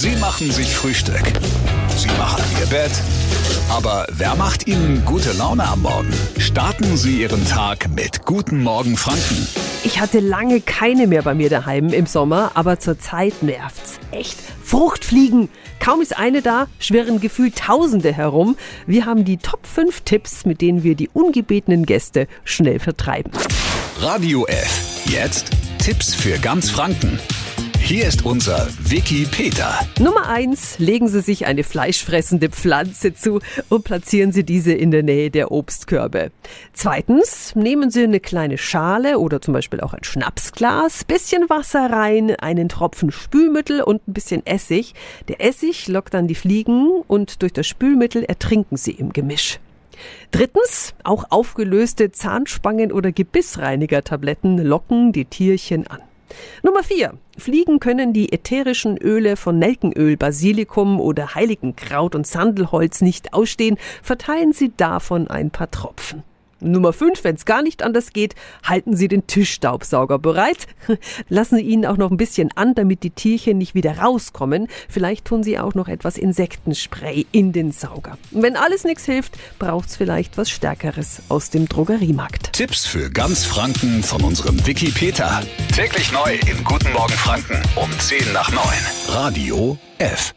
Sie machen sich Frühstück. Sie machen Ihr Bett. Aber wer macht Ihnen gute Laune am Morgen? Starten Sie Ihren Tag mit Guten Morgen Franken. Ich hatte lange keine mehr bei mir daheim im Sommer, aber zurzeit nervt's. Echt. Fruchtfliegen. Kaum ist eine da, schwirren gefühlt Tausende herum. Wir haben die Top 5 Tipps, mit denen wir die ungebetenen Gäste schnell vertreiben. Radio F. Jetzt Tipps für ganz Franken. Hier ist unser Wiki Peter. Nummer eins: Legen Sie sich eine fleischfressende Pflanze zu und platzieren Sie diese in der Nähe der Obstkörbe. Zweitens, nehmen Sie eine kleine Schale oder zum Beispiel auch ein Schnapsglas, bisschen Wasser rein, einen Tropfen Spülmittel und ein bisschen Essig. Der Essig lockt dann die Fliegen und durch das Spülmittel ertrinken sie im Gemisch. Drittens, auch aufgelöste Zahnspangen oder Gebissreinigertabletten locken die Tierchen an. Nummer vier: Fliegen können die ätherischen Öle von Nelkenöl, Basilikum oder Heiligenkraut und Sandelholz nicht ausstehen. Verteilen Sie davon ein paar Tropfen. Nummer 5, wenn es gar nicht anders geht, halten Sie den Tischstaubsauger bereit. Lassen Sie ihn auch noch ein bisschen an, damit die Tierchen nicht wieder rauskommen. Vielleicht tun Sie auch noch etwas Insektenspray in den Sauger. Und wenn alles nichts hilft, braucht es vielleicht was Stärkeres aus dem Drogeriemarkt. Tipps für ganz Franken von unserem Wiki Peter. Täglich neu in Guten Morgen Franken um 10 nach 9. Radio F.